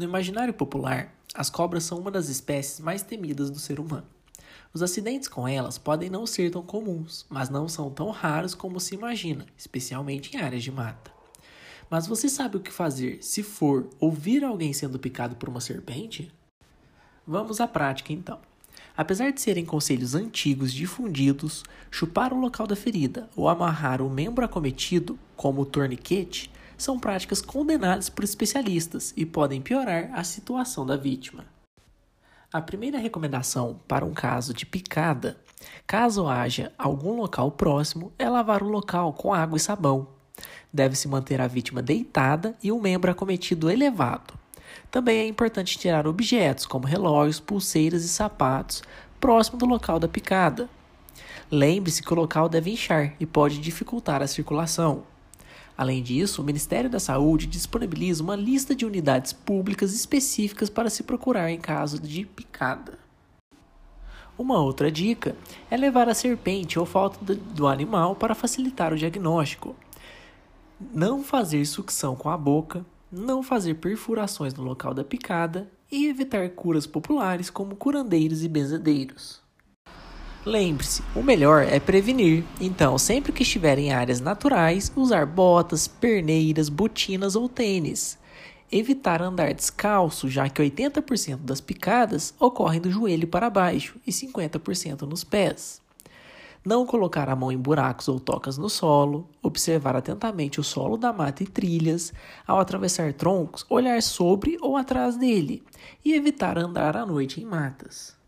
No imaginário popular, as cobras são uma das espécies mais temidas do ser humano. Os acidentes com elas podem não ser tão comuns, mas não são tão raros como se imagina, especialmente em áreas de mata. Mas você sabe o que fazer se for ouvir alguém sendo picado por uma serpente? Vamos à prática então. Apesar de serem conselhos antigos difundidos, chupar o local da ferida ou amarrar o membro acometido, como o torniquete, são práticas condenadas por especialistas e podem piorar a situação da vítima. A primeira recomendação para um caso de picada, caso haja algum local próximo, é lavar o local com água e sabão. Deve-se manter a vítima deitada e o membro acometido elevado. Também é importante tirar objetos como relógios, pulseiras e sapatos próximo do local da picada. Lembre-se que o local deve inchar e pode dificultar a circulação. Além disso, o Ministério da Saúde disponibiliza uma lista de unidades públicas específicas para se procurar em caso de picada. Uma outra dica é levar a serpente ou falta do animal para facilitar o diagnóstico. Não fazer sucção com a boca, não fazer perfurações no local da picada e evitar curas populares como curandeiros e benzedeiros. Lembre-se, o melhor é prevenir. Então, sempre que estiver em áreas naturais, usar botas, perneiras, botinas ou tênis. Evitar andar descalço, já que 80% das picadas ocorrem do joelho para baixo e 50% nos pés. Não colocar a mão em buracos ou tocas no solo, observar atentamente o solo da mata e trilhas, ao atravessar troncos, olhar sobre ou atrás dele e evitar andar à noite em matas.